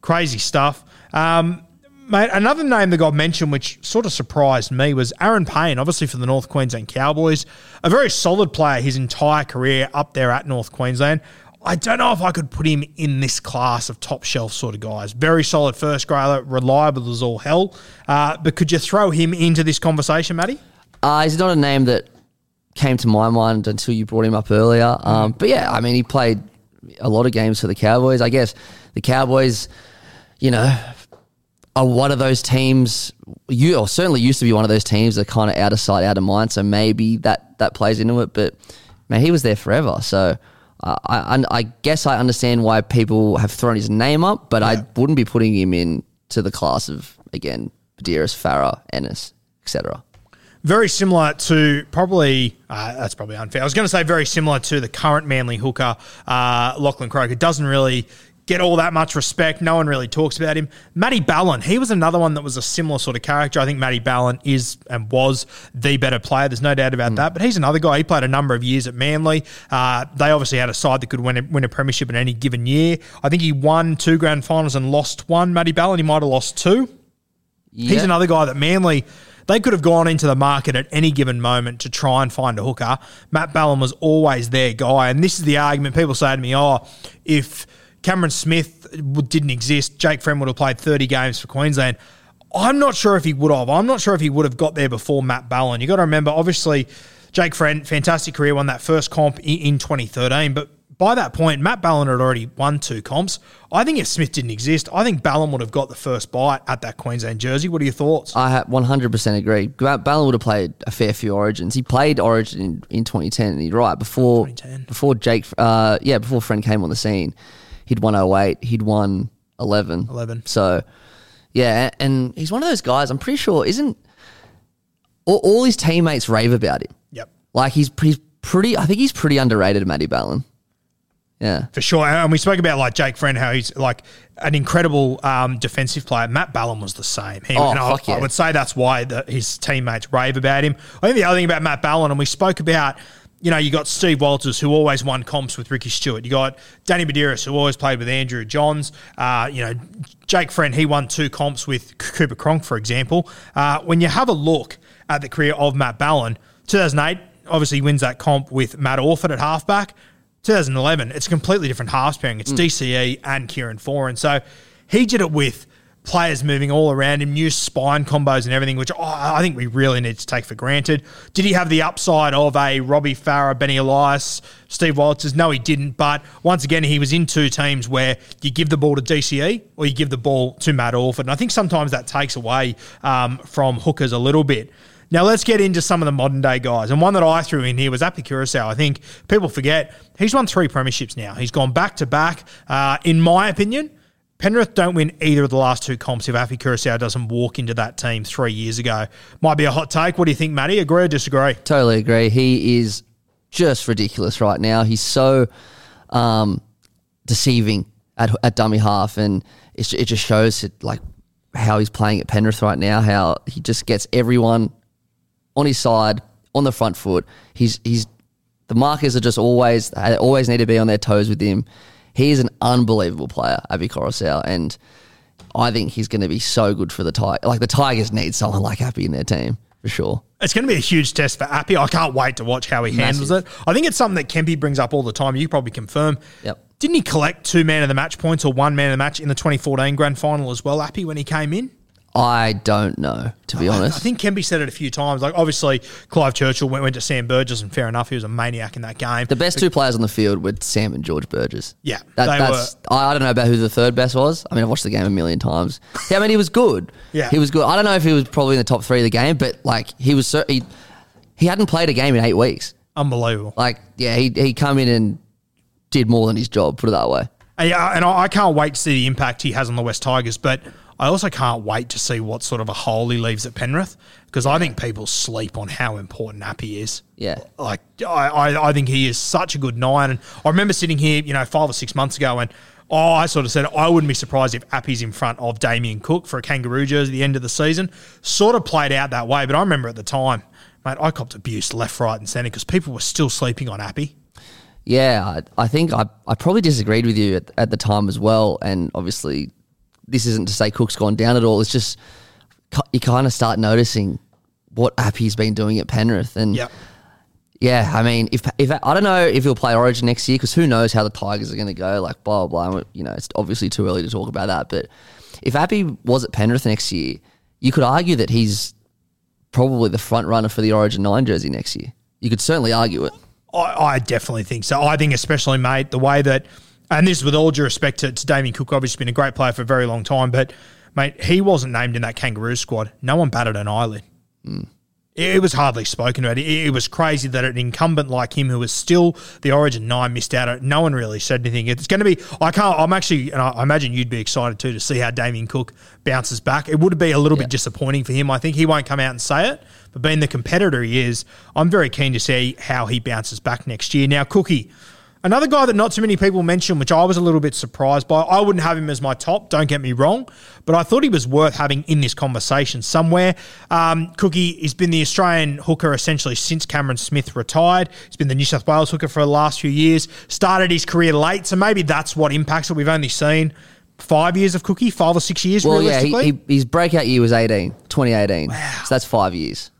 Crazy stuff. Um, Mate, another name that got mentioned, which sort of surprised me, was Aaron Payne, obviously for the North Queensland Cowboys. A very solid player his entire career up there at North Queensland. I don't know if I could put him in this class of top shelf sort of guys. Very solid first grader, reliable as all hell. Uh, but could you throw him into this conversation, Matty? Uh, he's not a name that came to my mind until you brought him up earlier. Um, but yeah, I mean, he played a lot of games for the Cowboys. I guess the Cowboys, you know, are one of those teams. You or certainly used to be one of those teams that kind of out of sight, out of mind. So maybe that that plays into it. But man, he was there forever. So. Uh, I, I I guess I understand why people have thrown his name up, but I wouldn't be putting him in to the class of again Buderus, Farah, Ennis, etc. very similar to probably uh, that's probably unfair. I was going to say very similar to the current Manly hooker, uh, Lachlan Croker. Doesn't really get all that much respect. No one really talks about him. Matty Ballin, he was another one that was a similar sort of character. I think Matty Ballin is and was the better player. There's no doubt about that. But he's another guy. He played a number of years at Manly. Uh, they obviously had a side that could win a, win a premiership in any given year. I think he won two grand finals and lost one. Matty Ballin, he might have lost two. He's another guy that Manly, they could have gone into the market at any given moment to try and find a hooker. Matt Ballin was always their guy. And this is the argument people say to me, oh, if Cameron Smith didn't exist, Jake Friend would have played 30 games for Queensland. I'm not sure if he would have. I'm not sure if he would have got there before Matt Ballin. You've got to remember, obviously, Jake Friend, fantastic career, won that first comp in 2013. But by that point, Matt Ballin had already won two comps. I think if Smith didn't exist, I think Ballin would have got the first bite at that Queensland jersey. What are your thoughts? I 100% agree. Ba- Ballin would have played a fair few Origins. He played Origin in, in 2010, and you're right before before Jake, uh, yeah, before Friend came on the scene, he'd won 08, he'd won 11. 11. So, yeah, and he's one of those guys. I'm pretty sure isn't all, all his teammates rave about him. Yep. Like he's he's pretty. I think he's pretty underrated, Matty Ballin. Yeah. For sure. And we spoke about like Jake Friend, how he's like an incredible um, defensive player. Matt Ballin was the same. He, Oh, and I, yeah. I would say that's why the, his teammates rave about him. I think the other thing about Matt Ballin, and we spoke about, you know, you got Steve Walters, who always won comps with Ricky Stuart. You got Danny Buderus, who always played with Andrew Johns. Uh, you know, Jake Friend, he won two comps with Cooper Cronk, for example. Uh, when you have a look at the career of Matt Ballin, 2008, obviously he wins that comp with Matt Orford at halfback. 2011, it's a completely different halves pairing. It's DCE and Kieran Foran. So he did it with players moving all around him, new spine combos and everything, which oh, I think we really need to take for granted. Did he have the upside of a Robbie Farah, Benny Elias, Steve Walters? No, he didn't. But once again, he was in two teams where you give the ball to DCE or you give the ball to Matt Orford. And I think sometimes that takes away um, from hookers a little bit. Now let's get into some of the modern day guys. And one that I threw in here was Api Koroisau. I think people forget he's won three premierships now. He's gone back to back. Uh, in my opinion, Penrith don't win either of the last two comps if Api Koroisau doesn't walk into that team three years ago. Might be a hot take. What do you think, Matty? Agree or disagree? Totally agree. He is just ridiculous right now. He's so um, deceiving at, at dummy half, and it's, it just shows it, like how he's playing at Penrith right now. How he just gets everyone on his side on the front foot. He's he's the markers are just always they always need to be on their toes with him. He is an unbelievable player, Api Koroisau, and I think he's going to be so good for the Tigers. Like the Tigers need someone like Api in their team for sure. It's going to be a huge test for Appy. I can't wait to watch how he handles it. I think it's something that Kempy brings up all the time. You probably confirm. Yep. Didn't he collect two man of the match points or one man of the match in the 2014 grand final as well, Appy, when he came in? I don't know, to be honest. I think Kempy said it a few times. Like, obviously, Clive Churchill went, went to Sam Burgess, and fair enough, he was a maniac in that game. The best two players on the field were Sam and George Burgess. Yeah, that, they that's. I, I don't know about who the third best was. I mean, I've watched the game a million times. Yeah, I mean, he was good. Yeah. he was good. I don't know if he was probably in the top three of the game, but like he was. cer- He, he hadn't played a game in eight weeks. Unbelievable. Like, yeah, he he come in and did more than his job. Put it that way. And, yeah, and I I can't wait to see the impact he has on the West Tigers, but I also can't wait to see what sort of a hole he leaves at Penrith because I think people sleep on how important Appy is. Yeah. Like, I, I, I think he is such a good nine. And I remember sitting here, you know, five or six months ago and oh, I sort of said I wouldn't be surprised if Appy's in front of Damien Cook for a kangaroo jersey at the end of the season. Sort of played out that way, but I remember at the time, mate, I copped abuse left, right, and centre because people were still sleeping on Appy. Yeah, I, I think I, I probably disagreed with you at, at the time as well. And obviously, this isn't to say Cook's gone down at all. It's just you kind of start noticing what Appy's been doing at Penrith. And Yep. yeah, I mean, if if I don't know if he'll play Origin next year because who knows how the Tigers are going to go. Like blah blah blah. You know, it's obviously too early to talk about that. But if Appy was at Penrith next year, you could argue that he's probably the front runner for the Origin nine jersey next year. You could certainly argue it. I, I definitely think so. I think, especially, mate, the way that, and this is with all due respect to, to Damien Cook, obviously been a great player for a very long time, but, mate, he wasn't named in that Kangaroo squad. No one batted an eyelid. Hmm. It, it was hardly spoken about. It, it was crazy that an incumbent like him, who was still the Origin nine, missed out. on it. No one really said anything. It's going to be. I can't. I'm actually, and I, I imagine you'd be excited too to see how Damien Cook bounces back. It would be a little bit disappointing for him. I think he won't come out and say it, but being the competitor he is, I'm very keen to see how he bounces back next year. Now, Cookie. Another guy that not too many people mention, which I was a little bit surprised by. I wouldn't have him as my top, don't get me wrong, but I thought he was worth having in this conversation somewhere. Um, Cookie has been the Australian hooker essentially since Cameron Smith retired. He's been the New South Wales hooker for the last few years. Started his career late, so maybe that's what impacts it. We've only seen five years of Cookie, five or six years Well, yeah, he, he, his breakout year was 18, 2018. So that's five years.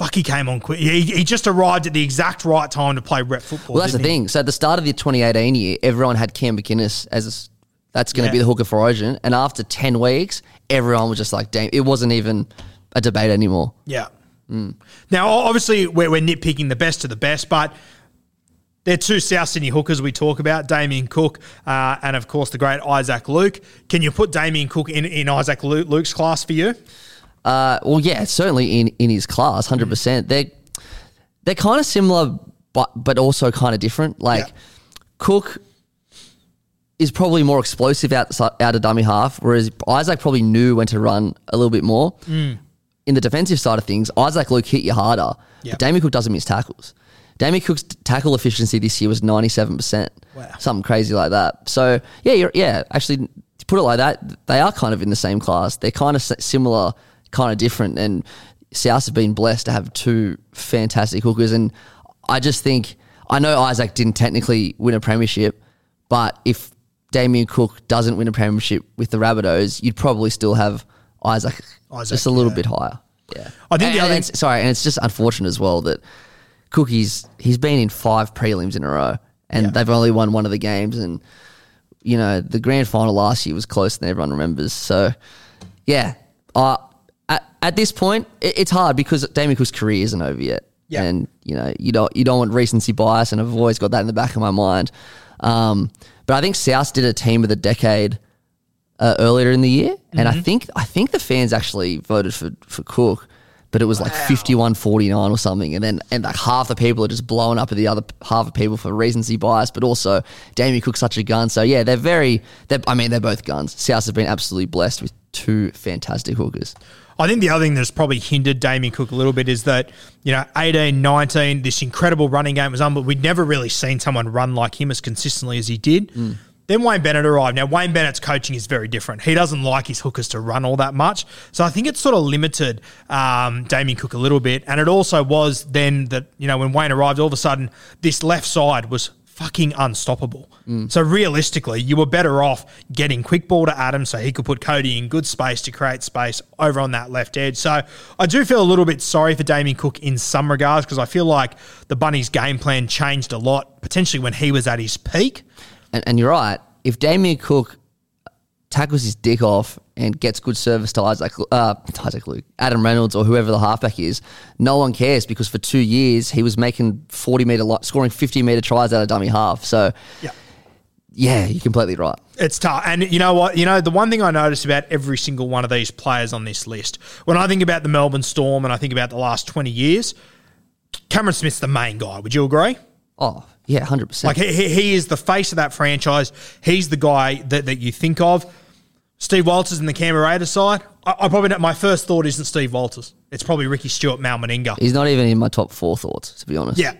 Fuck, he came on quick. He, he just arrived at the exact right time to play rep football. Well, that's the he? thing. So at the start of the 2018 year, everyone had Cam McInnes as a that's going to Yeah. be the hooker for Origin. And after 10 weeks, everyone was just like, damn, it wasn't even a debate anymore. Yeah. Now, obviously, we're, we're nitpicking the best of the best, but they're two South Sydney hookers we talk about, Damien Cook uh, and, of course, the great Isaac Luke. Can you put Damien Cook in, in Isaac Luke's class for you? Uh, well, yeah, certainly in, in his class, 100%. They're, they're kind of similar, but, but also kind of different. Like, Yeah. Cook is probably more explosive out, out of dummy half, whereas Isaac probably knew when to run a little bit more. Mm. In the defensive side of things, Isaac Luke hit you harder, Yeah. but Damien Cook doesn't miss tackles. Damien Cook's tackle efficiency this year was 97%. Something crazy like that. So, yeah, you're, yeah, actually, to put it like that, they are kind of in the same class. They're kind of similar, kind of different. And South have been blessed to have two fantastic hookers. And I just think, I know Isaac didn't technically win a premiership, but if Damien Cook doesn't win a premiership with the Rabbitohs, you'd probably still have Isaac, Isaac, just a little yeah. bit higher. Yeah. I think And- the and other- it's- sorry, and it's just unfortunate as well that Cookie's he's been in five prelims in a row, and Yeah. they've only won one of the games. And you know the grand final last year was closer than everyone remembers. So yeah, uh, at, at this point it, it's hard because Damien Cook's career isn't over yet. Yeah. and you know you don't you don't want recency bias, and I've always got that in the back of my mind. Um, but I think South did a team of the decade uh, earlier in the year, and Mm-hmm. I think I think the fans actually voted for for Cook, but it was like 51-49 or something, and then and like half the people are just blowing up at the other half of people for recency bias, but also Damien Cook's such a gun. So yeah, they're very. They're, I mean, they're both guns. South have been absolutely blessed with two fantastic hookers. I think the other thing that's probably hindered Damien Cook a little bit is that, you know, 18, 19, this incredible running game was on, but we'd never really seen someone run like him as consistently as he did. Then Wayne Bennett arrived. Now, Wayne Bennett's coaching is very different. He doesn't like his hookers to run all that much. So I think it sort of limited um, Damien Cook a little bit. And it also was then that, you know, when Wayne arrived, all of a sudden, this left side was fucking unstoppable. So realistically, you were better off getting quick ball to Adam so he could put Cody in good space to create space over on that left edge. So I do feel a little bit sorry for Damien Cook in some regards because I feel like the Bunnies' game plan changed a lot, potentially when he was at his peak. And, and you're right. If Damien Cook tackles his dick off and gets good service to Isaac, uh, Isaac Luke, Adam Reynolds, or whoever the halfback is, no one cares because for two years he was making 40 meter, li- scoring 50 meter tries out of dummy half. So, Yeah. yeah, you're completely right. It's tough. And you know what? You know, the one thing I notice about every single one of these players on this list, when I think about the Melbourne Storm and I think about the last 20 years, Cameron Smith's the main guy. Would you agree? Oh, yeah, 100%. Like he, he is the face of that franchise. He's the guy that, that you think of. Steve Walters in the Canberra Raiders side. I, I probably don't, my first thought isn't Steve Walters. It's probably Ricky Stuart, Mal Meninga. He's not even in my top four thoughts, to be honest. Yeah.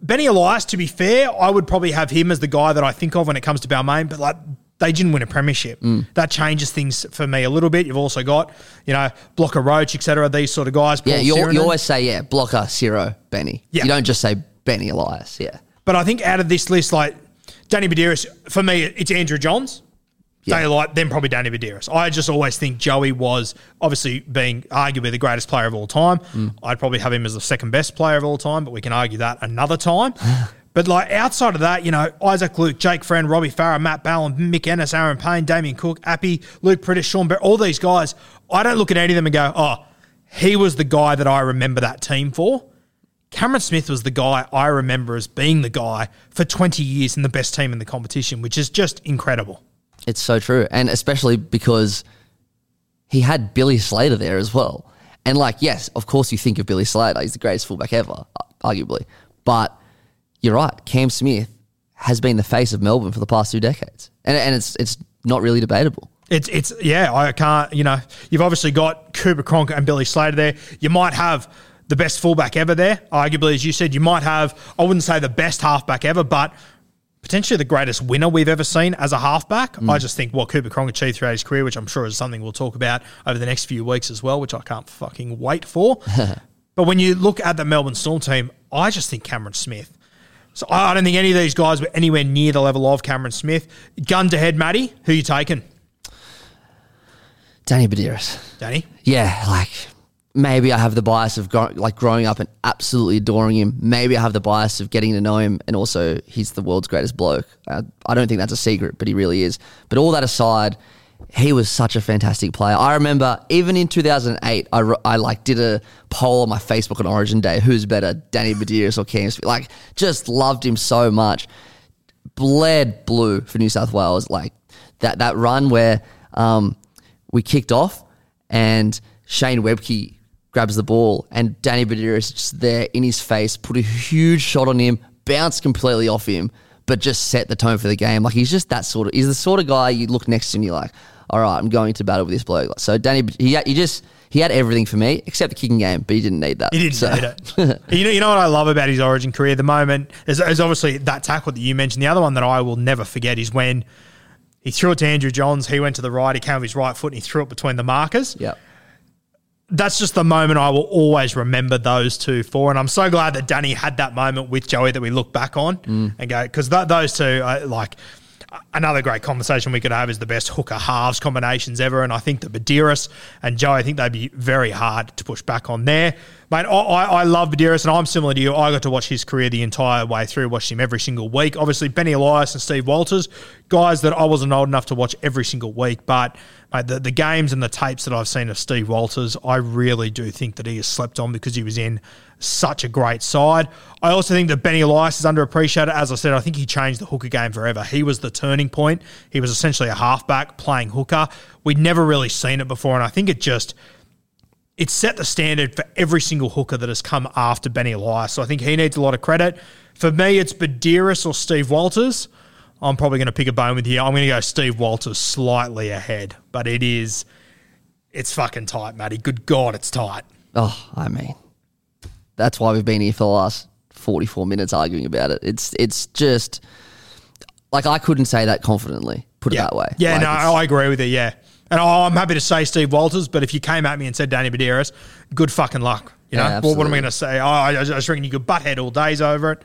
Benny Elias, to be fair, I would probably have him as the guy that I think of when it comes to Balmain, but like they didn't win a premiership. Mm. That changes things for me a little bit. You've also got, you know, Blocker Roach, etc. These sort of guys. Yeah, you always say, yeah, blocker, Ciro, Benny. Yeah. You don't just say Benny Elias. Yeah. But I think out of this list, like Danny Buderus, for me, it's Andrew Johns. Yeah. Like then probably Danny Buderus. I just always think Joey was obviously being arguably the greatest player of all time. Mm. I'd probably have him as the second best player of all time, but we can argue that another time. but like outside of that, you know, Isaac Luke, Jake Friend, Robbie Farah, Matt Ballin, Mick Ennis, Aaron Payne, Damien Cook, Appy, Luke Priddis, Shaun Bear, all these guys, I don't look at any of them and go, oh, he was the guy that I remember that team for. Cameron Smith was the guy I remember as being the guy for 20 years in the best team in the competition, which is just incredible. It's so true. And especially because he had Billy Slater there as well. And like, yes, of course you think of Billy Slater. He's the greatest fullback ever, arguably. But you're right. Cam Smith has been the face of Melbourne for the past two decades. And, and it's it's not really debatable. It's it's yeah, I can't you know, you've obviously got Cooper Cronk and Billy Slater there. You might have the best fullback ever there. Arguably, as you said, you might have I wouldn't say the best halfback ever, but potentially the greatest winner we've ever seen as a halfback. Mm. I just think what Cooper Cronk achieved throughout his career, which I'm sure is something we'll talk about over the next few weeks as well, which I can't fucking wait for. but when you look at the Melbourne Storm team, I just think Cameron Smith. So I I don't think any of these guys were anywhere near the level of Cameron Smith. Gun to head, Matty. Who you taking? Danny Buderus. Danny? Yeah, like maybe I have the bias of gro- like growing up and absolutely adoring him. Maybe I have the bias of getting to know him, and also he's the world's greatest bloke. Uh, I don't think that's a secret, but he really is. But all that aside, he was such a fantastic player. I remember even in 2008, I, I like did a poll on my Facebook on Origin Day: who's better, Danny Buderus or Cam? Like, just loved him so much. Bled blue for New South Wales. Like that that run where um, we kicked off and Shane Webcke grabs the ball and Danny Buderus is just there in his face, put a huge shot on him, bounced completely off him, but just set the tone for the game. Like he's just that sort of, he's the sort of guy you look next to and you're like, all right, I'm going to battle with this bloke. So Danny, he, he just, he had everything for me except the kicking game, but he didn't need that. He didn't So- need it. you know, you know what I love about his Origin career at the moment is, is obviously that tackle that you mentioned. The other one that I will never forget is when he threw it to Andrew Johns. He went to the right. He came with his right foot and he threw it between the markers. Yeah. That's just the moment I will always remember those two for. And I'm so glad that Danny had that moment with Joey that we look back on Mm. and go because th- those two are like. Another great conversation we could have is the best hooker halves combinations ever, and I think that Buderus and Joe, I think they'd be very hard to push back on there. Mate, I, I I love Buderus, and I'm similar to you. I got to watch his career the entire way through, watched him every single week. Obviously, Benny Elias and Steve Walters, guys that I wasn't old enough to watch every single week, but the, the games and the tapes that I've seen of Steve Walters, I really do think that he has slept on because he was in such a great side. I also think that Benny Elias is underappreciated. As I said, I think he changed the hooker game forever. He was the turning point. He was essentially a halfback playing hooker. We'd never really seen it before, and I think it just it set the standard for every single hooker that has come after Benny Elias. So I think he needs a lot of credit. For me, it's Buderus or Steve Walters. I'm probably going to pick a bone with you. I'm going to go Steve Walters slightly ahead, but it is, it's fucking tight, Matty. Good God, it's tight. Oh, I mean, that's why we've been here for the last 44 minutes arguing about it. It's it's just like I couldn't say that confidently. Put it Yeah. that way. Yeah, Like, no, I agree with you. Yeah. And I'm happy to say Steve Walters, but if you came at me and said Danny Buderus, good fucking luck. You know, Yeah, well, what am I going to say? Oh, I, I just reckon you could butt head all days over it.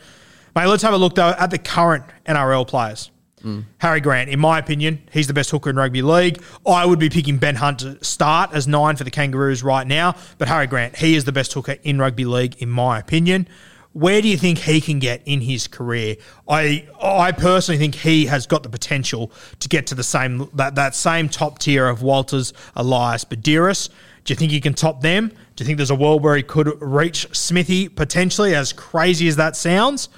Mate, let's have a look though at the current NRL players. Mm. Harry Grant, in my opinion, he's the best hooker in rugby league. I would be picking Ben Hunt to start as nine for the Kangaroos right now, but Harry Grant, he is the best hooker in rugby league, in my opinion. Where do you think he can get in his career? I I personally think he has got the potential to get to the same that, that same top tier of Walters, Elias, Buderus. Do you think he can top them? Do you think there's a world where he could reach Smithy potentially? As crazy as that sounds,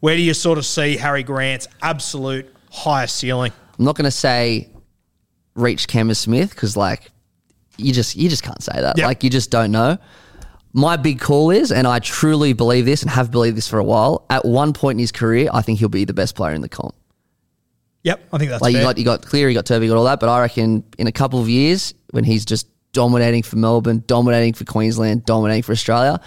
where do you sort of see Harry Grant's absolute highest ceiling? I'm not going to say reach Cameron Smith because like you just you just can't say that. Yep. Like you just don't know. My big call is, and I truly believe this and have believed this for a while. At one point in his career, I think he'll be the best player in the comp. Yep, I think that's Like fair. you got you got Clear, you got Turby, you got all that. But I reckon in a couple of years, when he's just dominating for Melbourne, dominating for Queensland, dominating for Australia,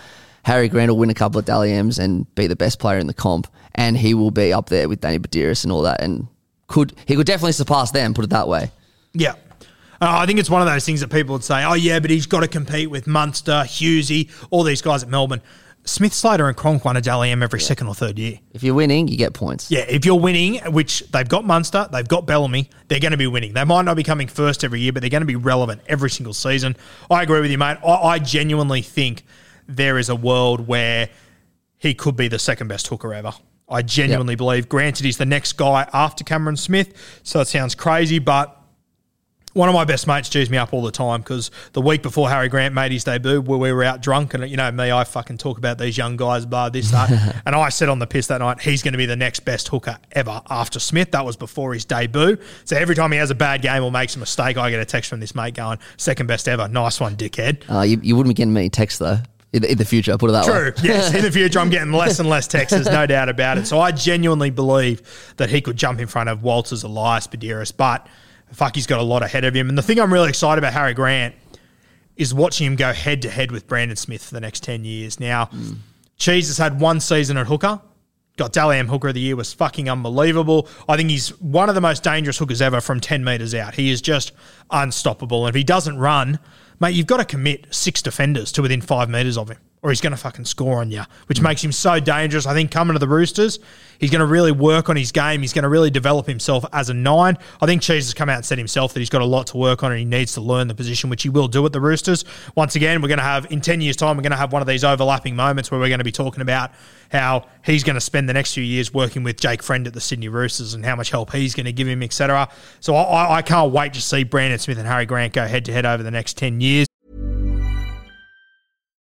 Harry Grant will win a couple of Dally M's and be the best player in the comp, and he will be up there with Danny Buderus and all that, and could he could definitely surpass them. Put it that way. Yeah. Uh, I think it's one of those things that people would say, oh, yeah, but he's got to compete with Munster, Husey, all these guys at Melbourne. Smith, Slater, and Cronk won a Dally M every second or third year. If you're winning, you get points. Yeah, if you're winning, which they've got Munster, they've got Bellamy, they're going to be winning. They might not be coming first every year, but they're going to be relevant every single season. I agree with you, mate. I, I genuinely think there is a world where he could be the second best hooker ever. I genuinely believe. Granted, he's the next guy after Cameron Smith, so it sounds crazy, but one of my best mates cheers me up all the time because the week before Harry Grant made his debut, where we were out drunk, and you know me, I fucking talk about these young guys, blah, this, that. and I said on the piss that night, he's going to be the next best hooker ever after Smith. That was before his debut. So every time he has a bad game or makes a mistake, I get a text from this mate going, second best ever. Nice one, dickhead. Uh, you, you wouldn't be getting many texts though in the, in the future. Put it that way. True. Yes. In the future, I'm getting less and less texts. There's no doubt about it. So I genuinely believe that he could jump in front of Walters, Elias, Buderus, but fuck, he's got a lot ahead of him. And the thing I'm really excited about Harry Grant is watching him go head to head with Brandon Smith for the next 10 years. Now, Cheese has had one season at hooker. Got Dally M Hooker of the Year was fucking unbelievable. I think he's one of the most dangerous hookers ever from 10 metres out. He is just unstoppable. And if he doesn't run, mate, you've got to commit six defenders to within five metres of him. Or he's going to fucking score on you, which mm. makes him so dangerous. I think coming to the Roosters, he's going to really work on his game. He's going to really develop himself as a nine. I think Cheese has come out and said himself that he's got a lot to work on and he needs to learn the position, which he will do at the Roosters. Once again, we're going to have, in 10 years' time, we're going to have one of these overlapping moments where we're going to be talking about how he's going to spend the next few years working with Jake Friend at the Sydney Roosters and how much help he's going to give him, etc. So I, I can't wait to see Brandon Smith and Harry Grant go head to head over the next 10 years.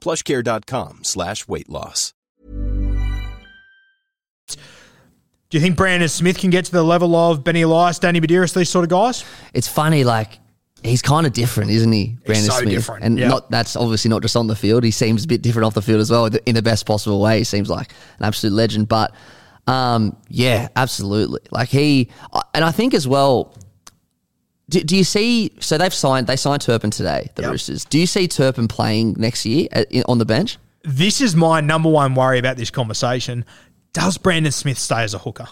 plushcare.com slash weight loss. Do you think Brandon Smith can get to the level of Benny Elias, Danny Buderus, these sort of guys? It's funny, like he's kind of different, isn't he, Brandon so Smith? different, and yeah. not that's obviously not just on the field. He seems a bit different off the field as well, in the best possible way. He seems like an absolute legend. But um, yeah, absolutely. Like he, and I think as well. Do, do you see? So they've signed. They signed Turpin today. The Yep. Roosters. Do you see Turpin playing next year at, in, on the bench? This is my number one worry about this conversation. Does Brandon Smith stay as a hooker?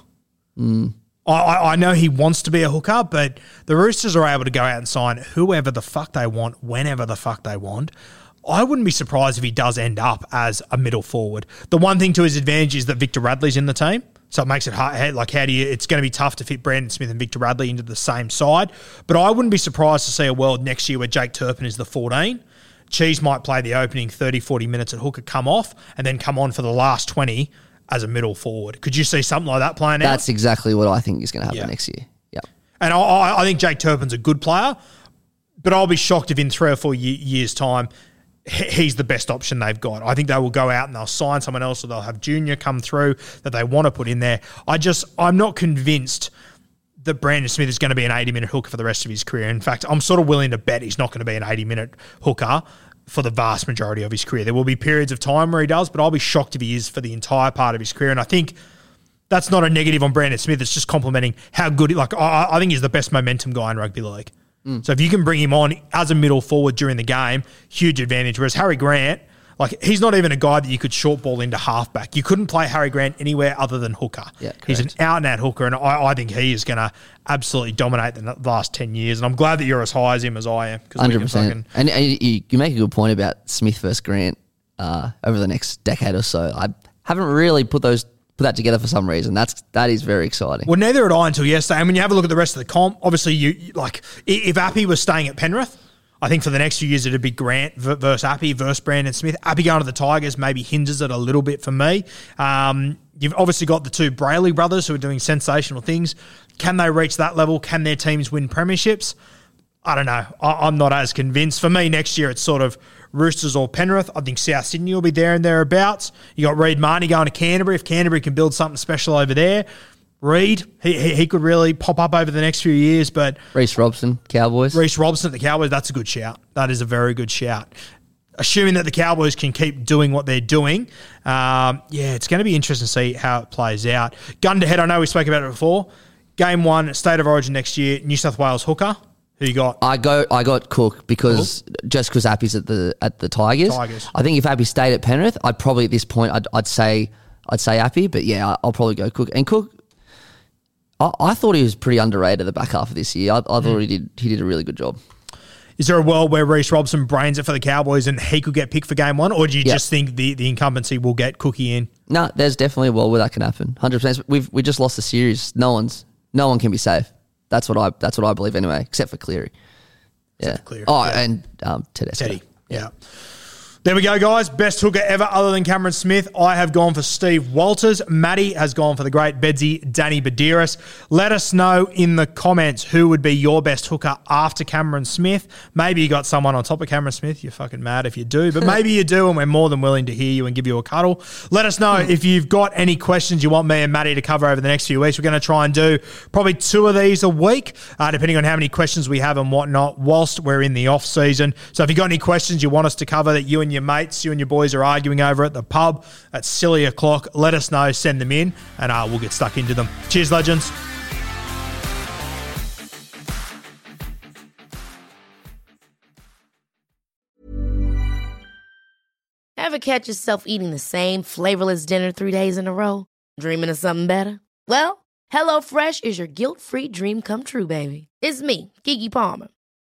Hmm. I, I I know he wants to be a hooker, but the Roosters are able to go out and sign whoever the fuck they want, whenever the fuck they want. I wouldn't be surprised if he does end up as a middle forward. The one thing to his advantage is that Victor Radley's in the team. So it makes it hard. Like, how do you? It's going to be tough to fit Brandon Smith and Victor Radley into the same side. But I wouldn't be surprised to see a world next year where Jake Turpin is the 14. Cheese might play the opening 30, 40 minutes at hooker, come off, and then come on for the last 20 as a middle forward. Could you see something like that playing out? That's exactly what I think is going to happen Yeah. next year. Yeah. And I- I, think Jake Turpin's a good player, but I'll be shocked if in three or four ye- years' time he's the best option they've got. I think they will go out and they'll sign someone else, or they'll have Junior come through that they want to put in there. I just I'm not convinced that Brandon Smith is going to be an 80 minute hooker for the rest of his career. In fact, I'm sort of willing to bet he's not going to be an 80 minute hooker for the vast majority of his career. There will be periods of time where he does, but I'll be shocked if he is for the entire part of his career. And I think that's not a negative on Brandon Smith. It's just complimenting how good. Like I, I think he's the best momentum guy in rugby league. So if you can bring him on as a middle forward during the game, huge advantage. Whereas Harry Grant, like he's not even a guy that you could short ball into halfback. You couldn't play Harry Grant anywhere other than hooker. Yeah, he's an out and out hooker, and I, I think he is going to absolutely dominate the last ten years. And I'm glad that you're as high as him as I am. Hundred percent. And, and you, you make a good point about Smith versus Grant uh, over the next decade or so. I haven't really put those put that together for some reason. That's that is very exciting. Well, neither had I until yesterday. And when you have a look at the rest of the comp, obviously, you like if Appy was staying at Penrith, I think for the next few years it'd be Grant versus Appy versus Brandon Smith. Appy going to the Tigers maybe hinges it a little bit for me. Um, you've obviously got the two Brailey brothers who are doing sensational things. Can they reach that level? Can their teams win premierships? I don't know. I, I'm not as convinced. For me, next year it's sort of Roosters or Penrith. I think South Sydney will be there and thereabouts. You got Reed Mahoney going to Canterbury. If Canterbury can build something special over there, Reed he, he, he could really pop up over the next few years. But Reece Robson, Cowboys. Reece Robson at the Cowboys, that's a good shout. That is a very good shout. Assuming that the Cowboys can keep doing what they're doing, um, yeah, it's going to be interesting to see how it plays out. Gun to head, I know we spoke about it before. Game one, State of Origin next year, New South Wales hooker. Who you got? I go. I got Cook because just because Appy's at the at the Tigers. Tigers. I think if Appy stayed at Penrith, I'd probably at this point I'd, I'd say I'd say Appy, but yeah, I'll probably go Cook. And Cook, I, I thought he was pretty underrated at the back half of this year. I, I thought Hmm. he did he did a really good job. Is there a world where Reece Robson brains it for the Cowboys and he could get picked for game one, or do you Yeah. just think the, the incumbency will get Cookie in? No, there's definitely a world where that can happen. Hundred percent. We've we just lost the series. No one's no one can be safe. That's what I that's what I believe anyway, except for Cleary. Yeah. for Cleary, Oh, yeah. and um, Tedesco. Teddy. Yeah. There we go, guys. Best hooker ever, other than Cameron Smith. I have gone for Steve Walters. Matty has gone for the great Bedsy Danny Buderus. Let us know in the comments who would be your best hooker after Cameron Smith. Maybe you got someone on top of Cameron Smith. You're fucking mad if you do, but maybe you do, and we're more than willing to hear you and give you a cuddle. Let us know if you've got any questions you want me and Matty to cover over the next few weeks. We're going to try and do probably two of these a week, uh, depending on how many questions we have and whatnot, whilst we're in the off season. So if you've got any questions you want us to cover that you and your mates, you and your boys are arguing over at the pub at silly o'clock, let us know, send them in, and uh, we'll get stuck into them. Cheers, legends. Ever catch yourself eating the same flavorless dinner three days in a row? Dreaming of something better? Well, HelloFresh is your guilt-free dream come true, baby. It's me, Keke Palmer.